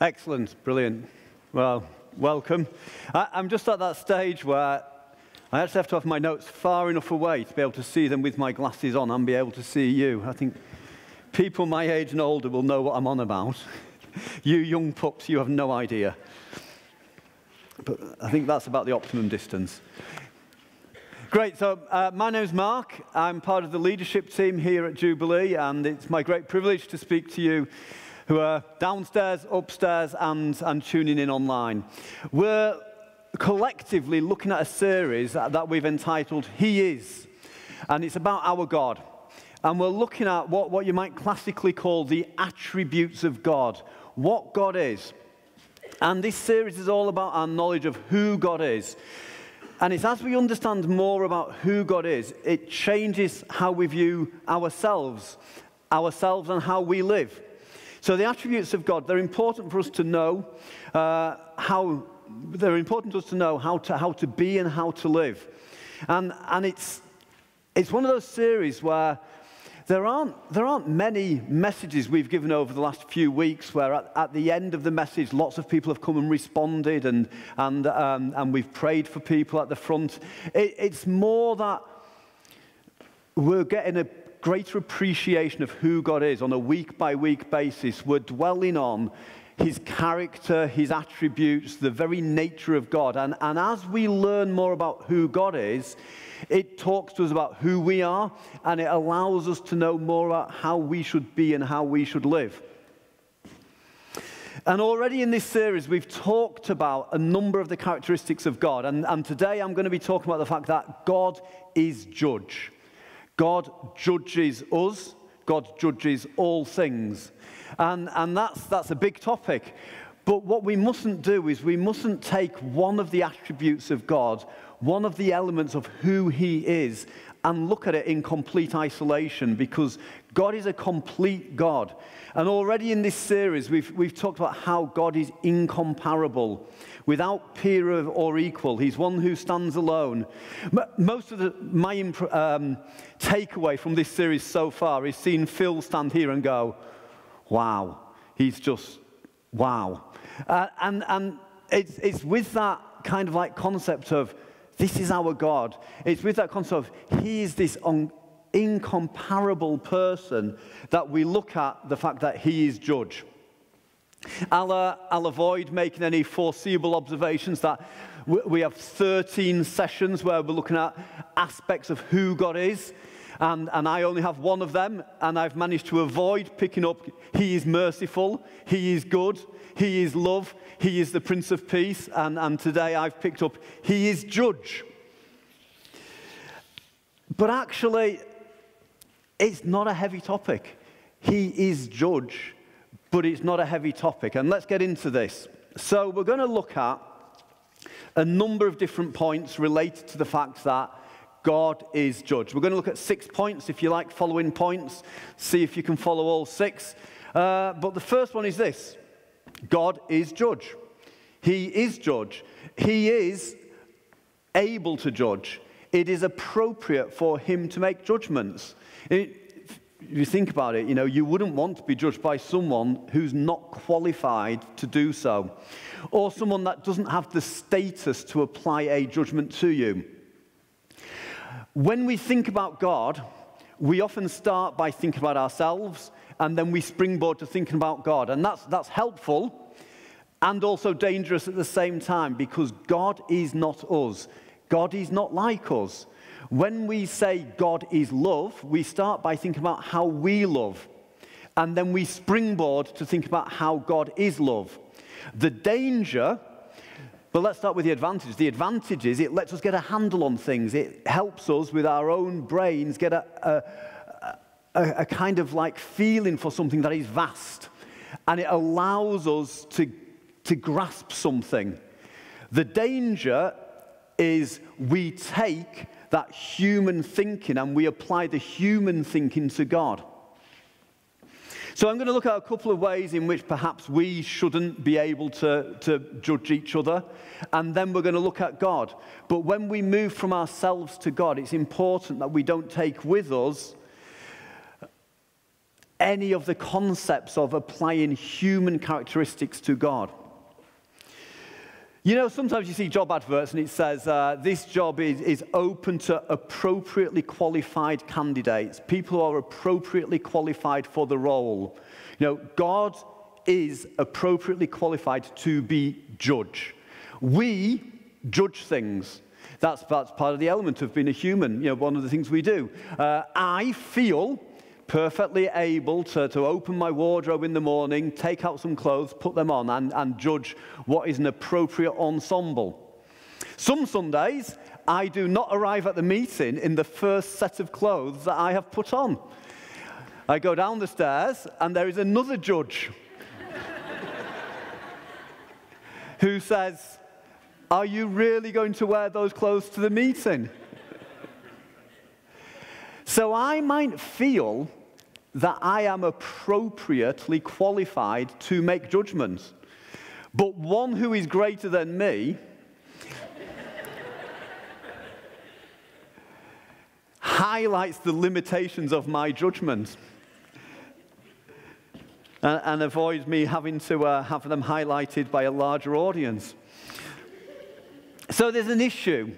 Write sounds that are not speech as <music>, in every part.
Excellent, brilliant. Well, welcome. I, am just at that stage where I actually have to have my notes far enough away to be able to see them with my glasses on and be able to see you. I think people my age and older will know what I'm on about. <laughs> you young pups, you have no idea. But I think that's about the optimum distance. Great. So, uh, my name's Mark. I'm part of the leadership team here at Jubilee, and it's my great privilege to speak to you who are downstairs, upstairs, and, and tuning in online. We're collectively looking at a series that we've entitled He Is, and it's about our God. And we're looking at what, what you might classically call the attributes of God, what God is. And this series is all about our knowledge of who God is. And it's as we understand more about who God is, it changes how we view ourselves, ourselves and how we live. So the attributes of God, they're important for us to know uh, how, they're important to us to know how to, how to be and how to live. And, and it's, it's one of those series where there aren't, there aren't many messages we've given over the last few weeks where at, at the end of the message, lots of people have come and responded and, and, um, and we've prayed for people at the front. It, it's more that we're getting a greater appreciation of who God is on a week by week basis. We're dwelling on his character, his attributes, the very nature of God. And, and as we learn more about who God is, it talks to us about who we are and it allows us to know more about how we should be and how we should live. And already in this series, we've talked about a number of the characteristics of God. And, and today I'm going to be talking about the fact that God is judge. God judges us, God judges all things. And, and that's, that's a big topic. But what we mustn't do is we mustn't take one of the attributes of God one of the elements of who he is and look at it in complete isolation because God is a complete God. And already in this series, we've, we've talked about how God is incomparable, without peer or equal. He's one who stands alone. Most of the, my um, takeaway from this series so far is seeing Phil stand here and go, wow, he's just, wow. Uh, and and it's, it's with that kind of like concept of, this is our God. It's with that concept of He is this un- incomparable person that we look at the fact that He is judge. I'll, uh, I'll avoid making any foreseeable observations that we have 13 sessions where we're looking at aspects of who God is. And, and I only have one of them, and I've managed to avoid picking up He is merciful, He is good, He is love, he is the Prince of Peace, and, and today I've picked up He is Judge. But actually, it's not a heavy topic. He is Judge, but it's not a heavy topic. And let's get into this. So, we're going to look at a number of different points related to the fact that God is judge. We're going to look at six points, if you like, following points, see if you can follow all six. Uh, but the first one is this God is judge. He is judge. He is able to judge. It is appropriate for him to make judgments. It, if you think about it, you know, you wouldn't want to be judged by someone who's not qualified to do so, or someone that doesn't have the status to apply a judgment to you. When we think about God, we often start by thinking about ourselves and then we springboard to thinking about God. And that's, that's helpful and also dangerous at the same time because God is not us. God is not like us. When we say God is love, we start by thinking about how we love. And then we springboard to think about how God is love. The danger, but let's start with the advantage. The advantage is it lets us get a handle on things. It helps us with our own brains get a, a a, a kind of like feeling for something that is vast. And it allows us to, to grasp something. The danger is we take that human thinking and we apply the human thinking to God. So I'm going to look at a couple of ways in which perhaps we shouldn't be able to, to judge each other. And then we're going to look at God. But when we move from ourselves to God, it's important that we don't take with us any of the concepts of applying human characteristics to God. You know, sometimes you see job adverts and it says uh, this job is, is open to appropriately qualified candidates, people who are appropriately qualified for the role. You know, God is appropriately qualified to be judge. We judge things. That's, that's part of the element of being a human, you know, one of the things we do. Uh, I feel perfectly able to, to open my wardrobe in the morning, take out some clothes, put them on, and, and judge what is an appropriate ensemble. Some Sundays, I do not arrive at the meeting in the first set of clothes that I have put on. I go down the stairs, and there is another judge <laughs> who says, Are you really going to wear those clothes to the meeting? so I might feel that I am appropriately qualified to make judgments. But one who is greater than me highlights the limitations of my judgment and, and avoids me having to uh, have them highlighted by a larger audience. So there's an issue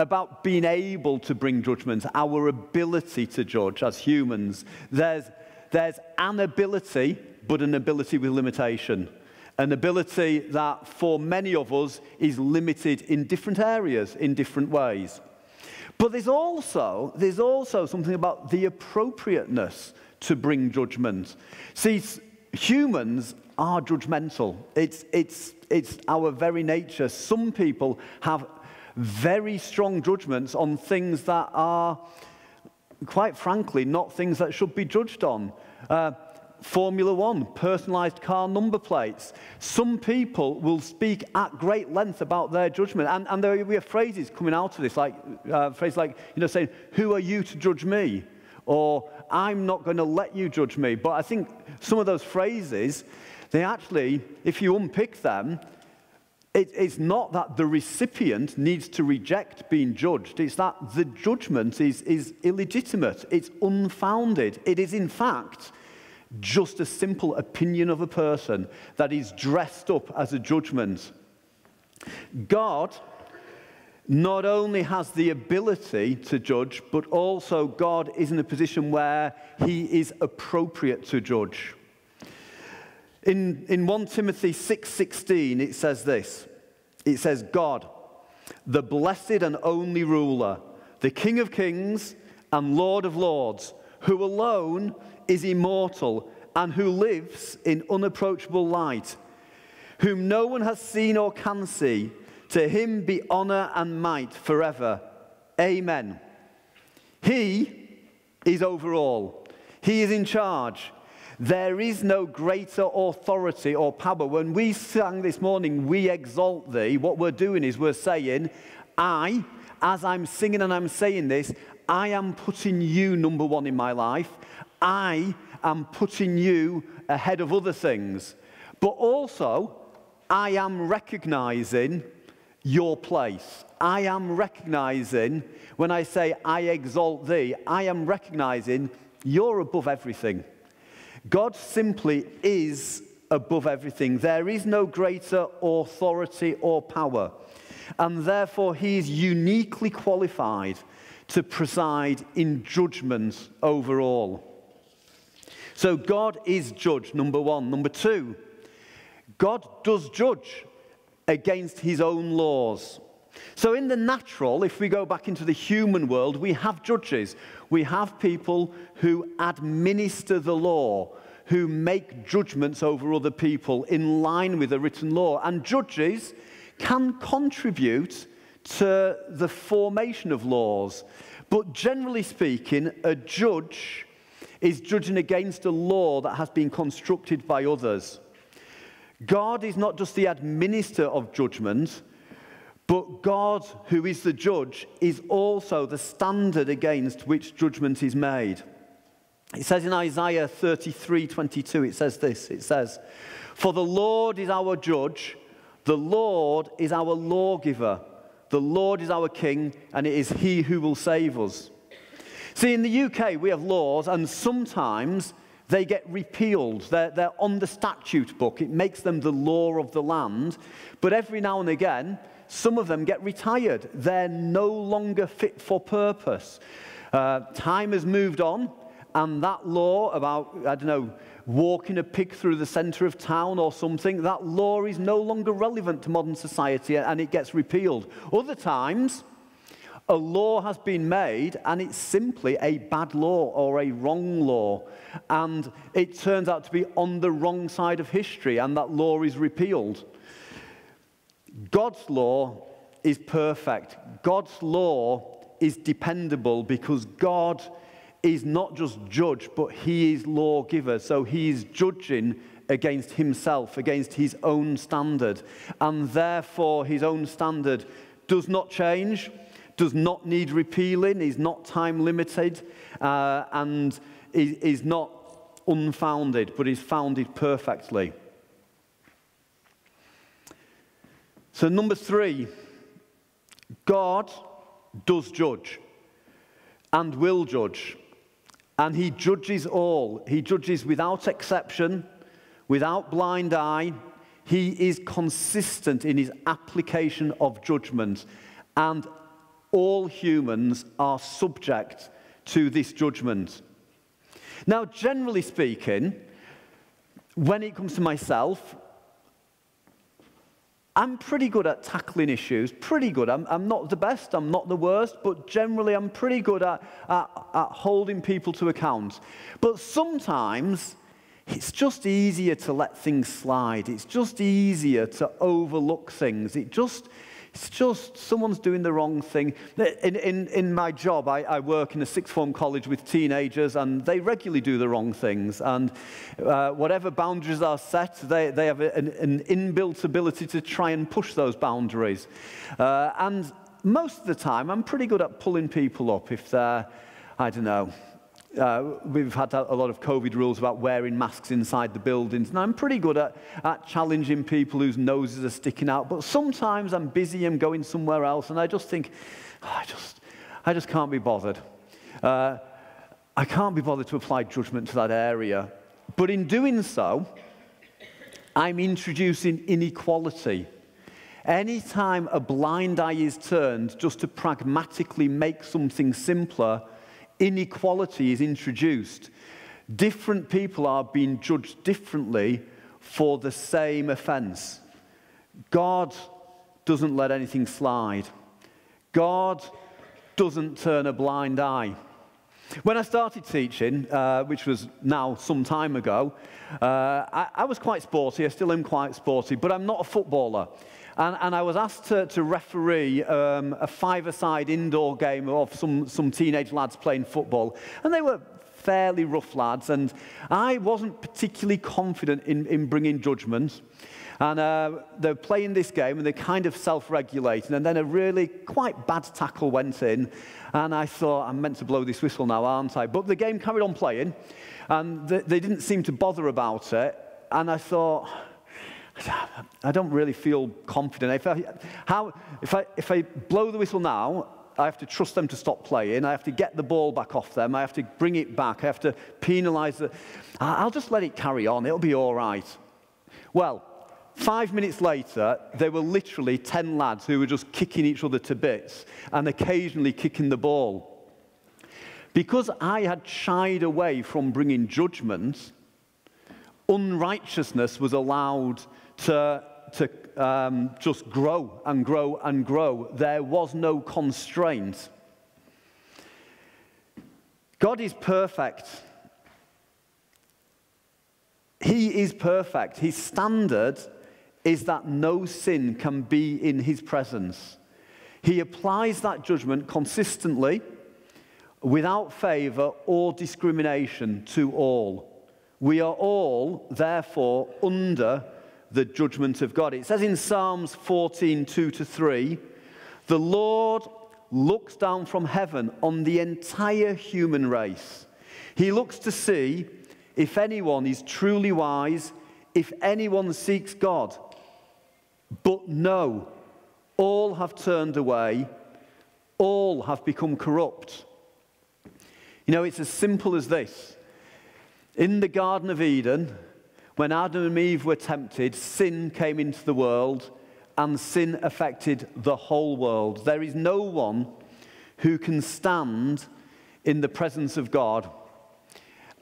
about being able to bring judgment, our ability to judge as humans. There's, there's an ability, but an ability with limitation. An ability that for many of us is limited in different areas, in different ways. But there's also, there's also something about the appropriateness to bring judgment. See, humans are judgmental. It's, it's, it's our very nature. Some people have very strong judgments on things that are, quite frankly, not things that should be judged on. Uh, Formula One, personalized car number plates. Some people will speak at great length about their judgment. And, and there will be phrases coming out of this, like uh, phrases like, you know, saying, Who are you to judge me? Or, I'm not going to let you judge me. But I think some of those phrases, they actually, if you unpick them, it, it's not that the recipient needs to reject being judged. It's that the judgment is, is illegitimate. It's unfounded. It is, in fact, just a simple opinion of a person that is dressed up as a judgment. God not only has the ability to judge, but also God is in a position where he is appropriate to judge. In, in 1 Timothy 6:16 it says this. It says God, the blessed and only ruler, the King of kings and Lord of lords, who alone is immortal and who lives in unapproachable light, whom no one has seen or can see, to him be honor and might forever. Amen. He is over all. He is in charge. There is no greater authority or power. When we sang this morning, we exalt thee, what we're doing is we're saying, I, as I'm singing and I'm saying this, I am putting you number one in my life. I am putting you ahead of other things. But also, I am recognizing your place. I am recognizing, when I say I exalt thee, I am recognizing you're above everything. God simply is above everything. There is no greater authority or power. And therefore, he is uniquely qualified to preside in judgment over all. So, God is judge, number one. Number two, God does judge against his own laws. So, in the natural, if we go back into the human world, we have judges. We have people who administer the law, who make judgments over other people in line with the written law. And judges can contribute to the formation of laws. But generally speaking, a judge is judging against a law that has been constructed by others. God is not just the administrator of judgment, but God, who is the judge, is also the standard against which judgment is made. It says in Isaiah 33 22, it says this it says, For the Lord is our judge, the Lord is our lawgiver, the Lord is our king, and it is he who will save us. See, in the UK, we have laws, and sometimes they get repealed. They're, they're on the statute book. It makes them the law of the land. But every now and again, some of them get retired. They're no longer fit for purpose. Uh, time has moved on, and that law about, I don't know, walking a pig through the centre of town or something, that law is no longer relevant to modern society and it gets repealed. Other times, a law has been made and it's simply a bad law or a wrong law. And it turns out to be on the wrong side of history and that law is repealed. God's law is perfect. God's law is dependable because God is not just judge, but he is lawgiver. So he is judging against himself, against his own standard. And therefore, his own standard does not change does not need repealing, is not time limited, uh, and is, is not unfounded, but is founded perfectly. So, number three, God does judge and will judge. And he judges all. He judges without exception, without blind eye. He is consistent in his application of judgment. And all humans are subject to this judgment. Now, generally speaking, when it comes to myself, I'm pretty good at tackling issues, pretty good. I'm, I'm not the best, I'm not the worst, but generally I'm pretty good at, at, at holding people to account. But sometimes it's just easier to let things slide. It's just easier to overlook things. It just, it's just someone's doing the wrong thing. In, in, in my job, I, I work in a sixth form college with teenagers, and they regularly do the wrong things. And uh, whatever boundaries are set, they, they have an, an inbuilt ability to try and push those boundaries. Uh, and most of the time, I'm pretty good at pulling people up if they're, I don't know, uh, we've had a lot of COVID rules about wearing masks inside the buildings, and I'm pretty good at, at challenging people whose noses are sticking out. But sometimes I'm busy, I'm going somewhere else, and I just think, oh, I, just, I just can't be bothered. Uh, I can't be bothered to apply judgment to that area. But in doing so, I'm introducing inequality. Anytime a blind eye is turned just to pragmatically make something simpler, inequality is introduced. Different people are being judged differently for the same offense. God doesn't let anything slide. God doesn't turn a blind eye. When I started teaching, uh, which was now some time ago, uh, I, I was quite sporty. I still am quite sporty, but I'm not a footballer. And, and I was asked to, to referee um, a five-a-side indoor game of some, some teenage lads playing football. And they were fairly rough lads, and I wasn't particularly confident in, in bringing judgment. And uh, they're playing this game, and they're kind of self-regulating. And then a really quite bad tackle went in, and I thought, I'm meant to blow this whistle now, aren't I? But the game carried on playing, and they didn't seem to bother about it. And I thought, <sighs> I don't really feel confident. If I, how, if, I, if I blow the whistle now, I have to trust them to stop playing. I have to get the ball back off them. I have to bring it back. I have to penalise the. I'll just let it carry on. It'll be all right. Well, five minutes later, there were literally 10 lads who were just kicking each other to bits and occasionally kicking the ball. Because I had shied away from bringing judgment, unrighteousness was allowed to, to um, just grow and grow and grow. There was no constraint. God is perfect. He is perfect. His standard is that no sin can be in his presence. He applies that judgment consistently, without favor or discrimination to all. We are all, therefore, under the judgment of God. It says in Psalms 14, 2 to 3, the Lord looks down from heaven on the entire human race. He looks to see if anyone is truly wise, if anyone seeks God. But no, all have turned away, all have become corrupt. You know, it's as simple as this In the Garden of Eden, when Adam and Eve were tempted, sin came into the world and sin affected the whole world. There is no one who can stand in the presence of God.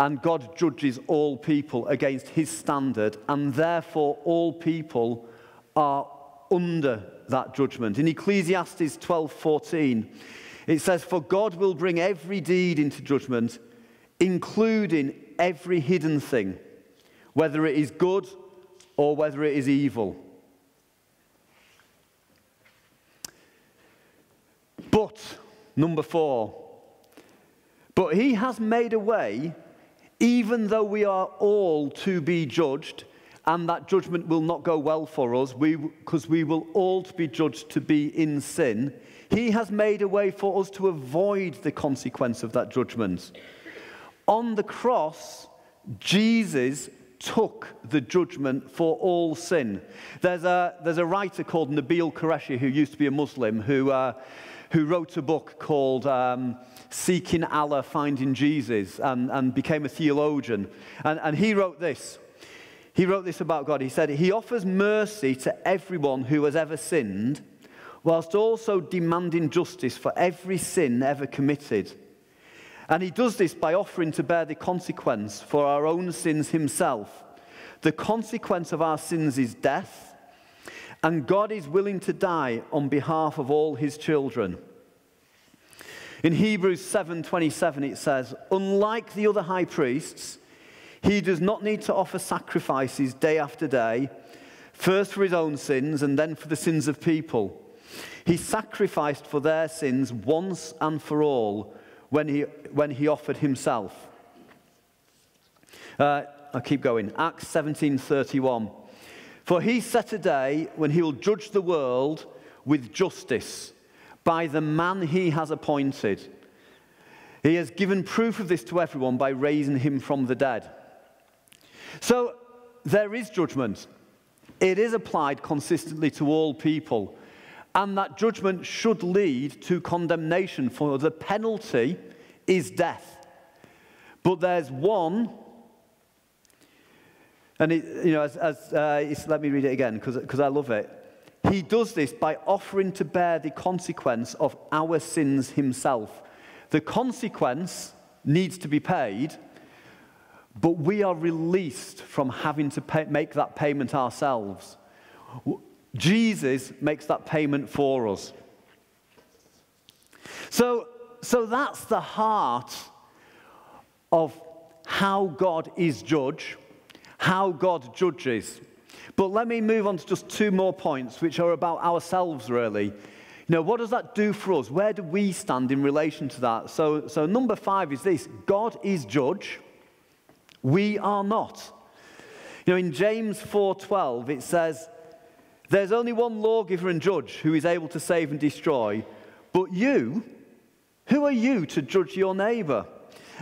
And God judges all people against his standard, and therefore all people are under that judgment. In Ecclesiastes 12:14, it says, "For God will bring every deed into judgment, including every hidden thing, whether it is good or whether it is evil." But number 4, but he has made a way even though we are all to be judged and that judgment will not go well for us because we, we will all be judged to be in sin. He has made a way for us to avoid the consequence of that judgment. On the cross, Jesus took the judgment for all sin. There's a, there's a writer called Nabil Qureshi who used to be a Muslim who, uh, who wrote a book called um, Seeking Allah, Finding Jesus, and, and became a theologian. And, and he wrote this. He wrote this about God. He said, He offers mercy to everyone who has ever sinned, whilst also demanding justice for every sin ever committed. And He does this by offering to bear the consequence for our own sins Himself. The consequence of our sins is death, and God is willing to die on behalf of all His children. In Hebrews 7:27 it says, "Unlike the other high priests, he does not need to offer sacrifices day after day, first for his own sins and then for the sins of people. He sacrificed for their sins once and for all when he, when he offered himself. Uh, I'll keep going. Acts 17:31. For he set a day when he will judge the world with justice by the man he has appointed. He has given proof of this to everyone by raising him from the dead. So there is judgment. It is applied consistently to all people. And that judgment should lead to condemnation, for the penalty is death. But there's one, and it, you know, as, as uh, let me read it again because I love it. He does this by offering to bear the consequence of our sins himself. The consequence needs to be paid, but we are released from having to pay, make that payment ourselves. Jesus makes that payment for us. So, so that's the heart of how God is judge, how God judges. But let me move on to just two more points, which are about ourselves, really. You know, what does that do for us? Where do we stand in relation to that? So, so number five is this God is judge. We are not. You know, in James 4:12 it says, "There's only one lawgiver and judge who is able to save and destroy, but you, who are you to judge your neighbor?"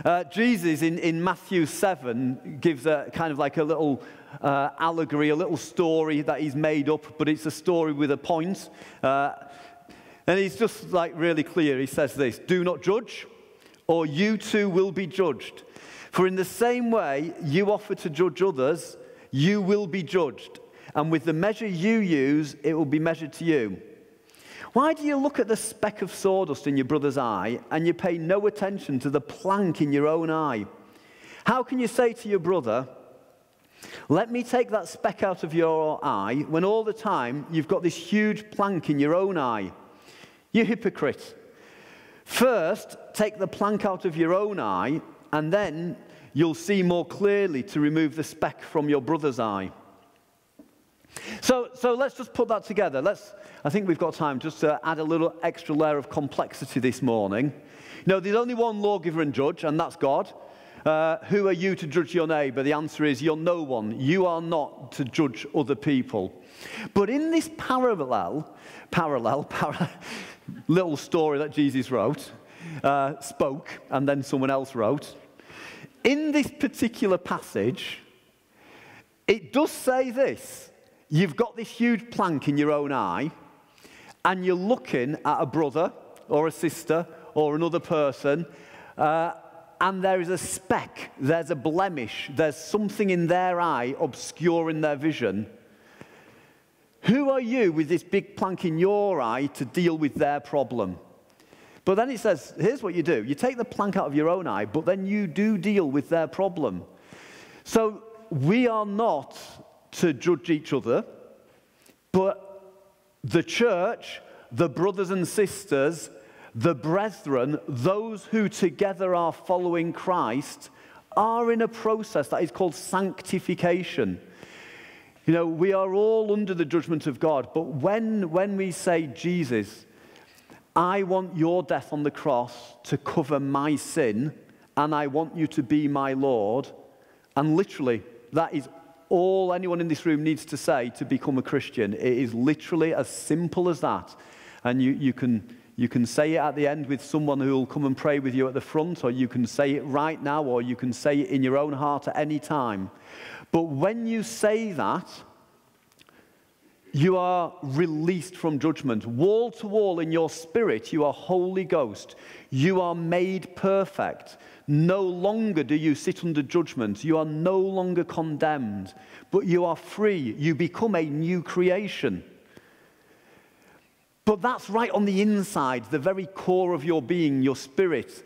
Uh, Jesus in, in Matthew 7 gives a kind of like a little uh, allegory, a little story that he's made up, but it's a story with a point. Uh, and he's just like really clear. He says this Do not judge, or you too will be judged. For in the same way you offer to judge others, you will be judged. And with the measure you use, it will be measured to you. Why do you look at the speck of sawdust in your brother's eye and you pay no attention to the plank in your own eye? How can you say to your brother, Let me take that speck out of your eye, when all the time you've got this huge plank in your own eye? You hypocrite. First, take the plank out of your own eye, and then you'll see more clearly to remove the speck from your brother's eye. So, so let's just put that together. Let's, I think we've got time just to add a little extra layer of complexity this morning. You know, there's only one lawgiver and judge, and that's God. Uh, who are you to judge your neighbor? The answer is you're no one. You are not to judge other people. But in this parallel, parallel, parallel <laughs> little story that Jesus wrote, uh, spoke, and then someone else wrote, in this particular passage, it does say this. You've got this huge plank in your own eye, and you're looking at a brother or a sister or another person, uh, and there is a speck, there's a blemish, there's something in their eye obscuring their vision, who are you with this big plank in your eye to deal with their problem? But then it says, here's what you do you take the plank out of your own eye, but then you do deal with their problem. So we are not to judge each other, but the church, the brothers and sisters, the brethren, those who together are following Christ, are in a process that is called sanctification. You know, we are all under the judgment of God, but when, when we say, Jesus, I want your death on the cross to cover my sin, and I want you to be my Lord, and literally, that is all anyone in this room needs to say to become a Christian. It is literally as simple as that. And you, you, can, you can say it at the end with someone who will come and pray with you at the front, or you can say it right now, or you can say it in your own heart at any time. But when you say that, you are released from judgment. Wall to wall in your spirit, you are Holy Ghost. You are made perfect. No longer do you sit under judgment. You are no longer condemned, but you are free. You become a new creation. But that's right on the inside, the very core of your being, your spirit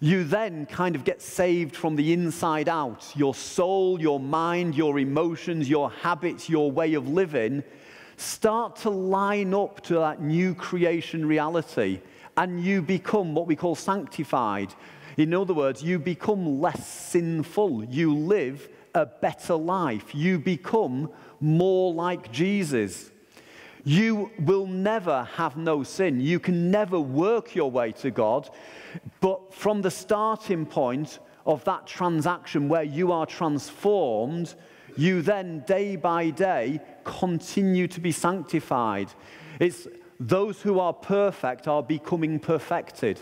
you then kind of get saved from the inside out. Your soul, your mind, your emotions, your habits, your way of living start to line up to that new creation reality, and you become what we call sanctified. In other words, you become less sinful. You live a better life. You become more like Jesus. You will never have no sin. You can never work your way to God. But from the starting point of that transaction where you are transformed, you then day by day continue to be sanctified. It's those who are perfect are becoming perfected.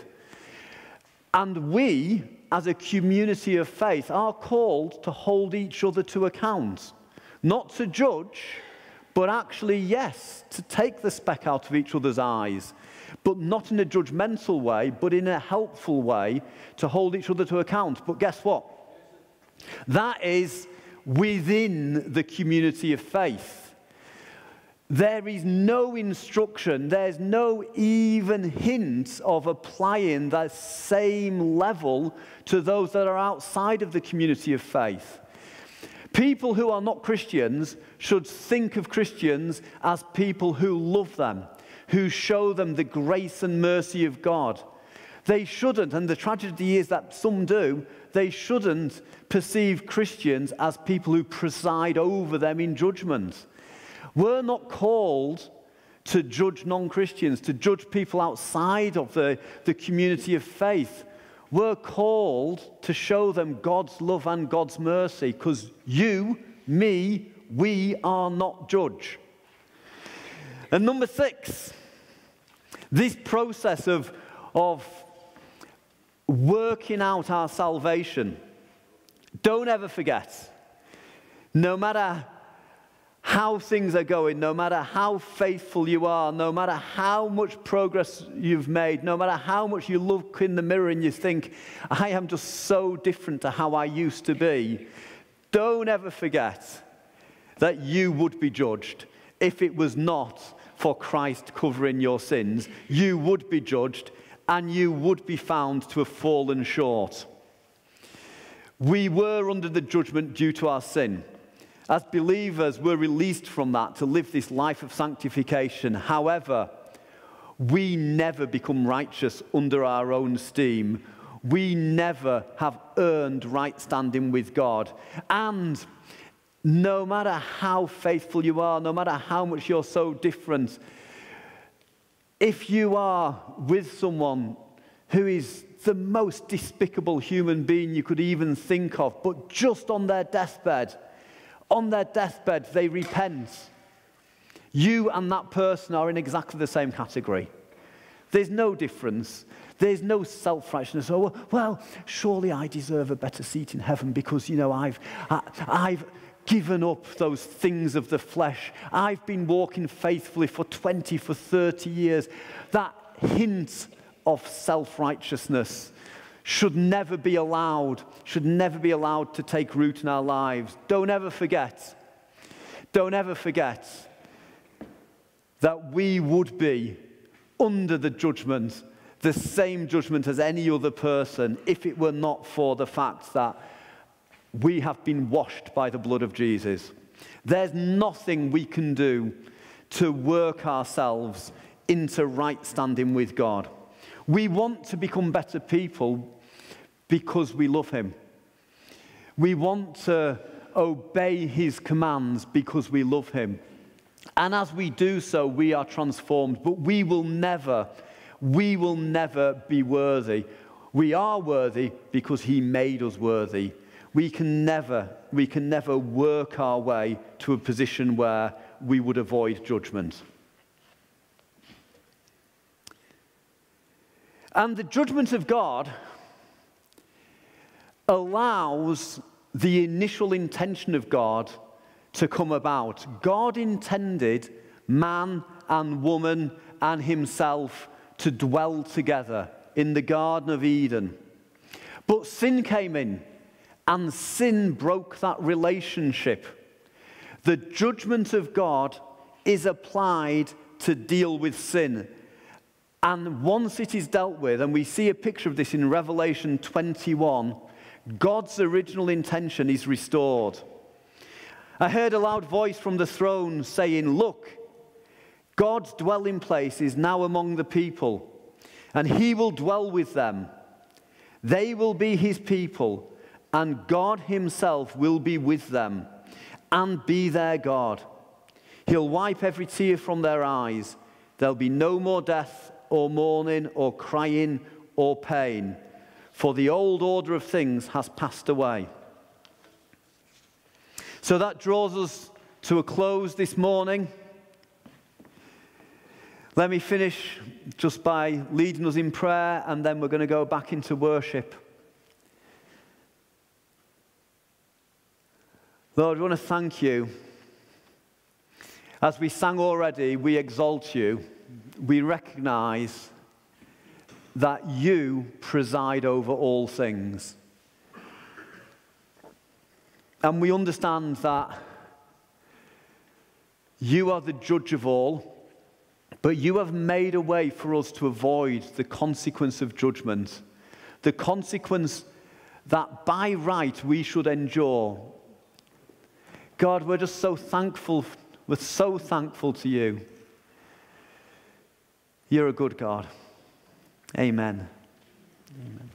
And we, as a community of faith, are called to hold each other to account, not to judge, but actually, yes, to take the speck out of each other's eyes, but not in a judgmental way, but in a helpful way to hold each other to account. But guess what? That is within the community of faith. There is no instruction, there's no even hint of applying that same level to those that are outside of the community of faith. People who are not Christians should think of Christians as people who love them, who show them the grace and mercy of God. They shouldn't, and the tragedy is that some do, they shouldn't perceive Christians as people who preside over them in judgment. We're not called to judge non Christians, to judge people outside of the, the community of faith. We're called to show them God's love and God's mercy because you, me, we are not judge. And number six, this process of, of working out our salvation, don't ever forget, no matter how things are going, no matter how faithful you are, no matter how much progress you've made, no matter how much you look in the mirror and you think, I am just so different to how I used to be, don't ever forget that you would be judged if it was not for Christ covering your sins. You would be judged and you would be found to have fallen short. We were under the judgment due to our sin. As believers, we're released from that to live this life of sanctification. However, we never become righteous under our own steam. We never have earned right standing with God. And no matter how faithful you are, no matter how much you're so different, if you are with someone who is the most despicable human being you could even think of, but just on their deathbed, on their deathbed, they repent. You and that person are in exactly the same category. There's no difference. There's no self righteousness. Oh, well, surely I deserve a better seat in heaven because, you know, I've, I, I've given up those things of the flesh. I've been walking faithfully for 20, for 30 years. That hint of self righteousness should never be allowed, should never be allowed to take root in our lives. Don't ever forget, don't ever forget that we would be under the judgment, the same judgment as any other person, if it were not for the fact that we have been washed by the blood of Jesus. There's nothing we can do to work ourselves into right standing with God. We want to become better people because we love Him. We want to obey His commands because we love Him. And as we do so, we are transformed. But we will never, we will never be worthy. We are worthy because He made us worthy. We can never, we can never work our way to a position where we would avoid judgment. And the judgment of God allows the initial intention of God to come about. God intended man and woman and himself to dwell together in the Garden of Eden. But sin came in, and sin broke that relationship. The judgment of God is applied to deal with sin. And once it is dealt with, and we see a picture of this in Revelation 21, God's original intention is restored. I heard a loud voice from the throne saying, Look, God's dwelling place is now among the people, and he will dwell with them. They will be his people, and God himself will be with them and be their God. He'll wipe every tear from their eyes. There'll be no more death, or mourning, or crying, or pain for the old order of things has passed away. So that draws us to a close this morning. Let me finish just by leading us in prayer, and then we're going to go back into worship. Lord, we want to thank you. As we sang already, we exalt you. We recognize that you preside over all things. And we understand that you are the judge of all, but you have made a way for us to avoid the consequence of judgment, the consequence that by right we should endure. God, we're just so thankful. We're so thankful to you. You're a good God. Amen. Amen.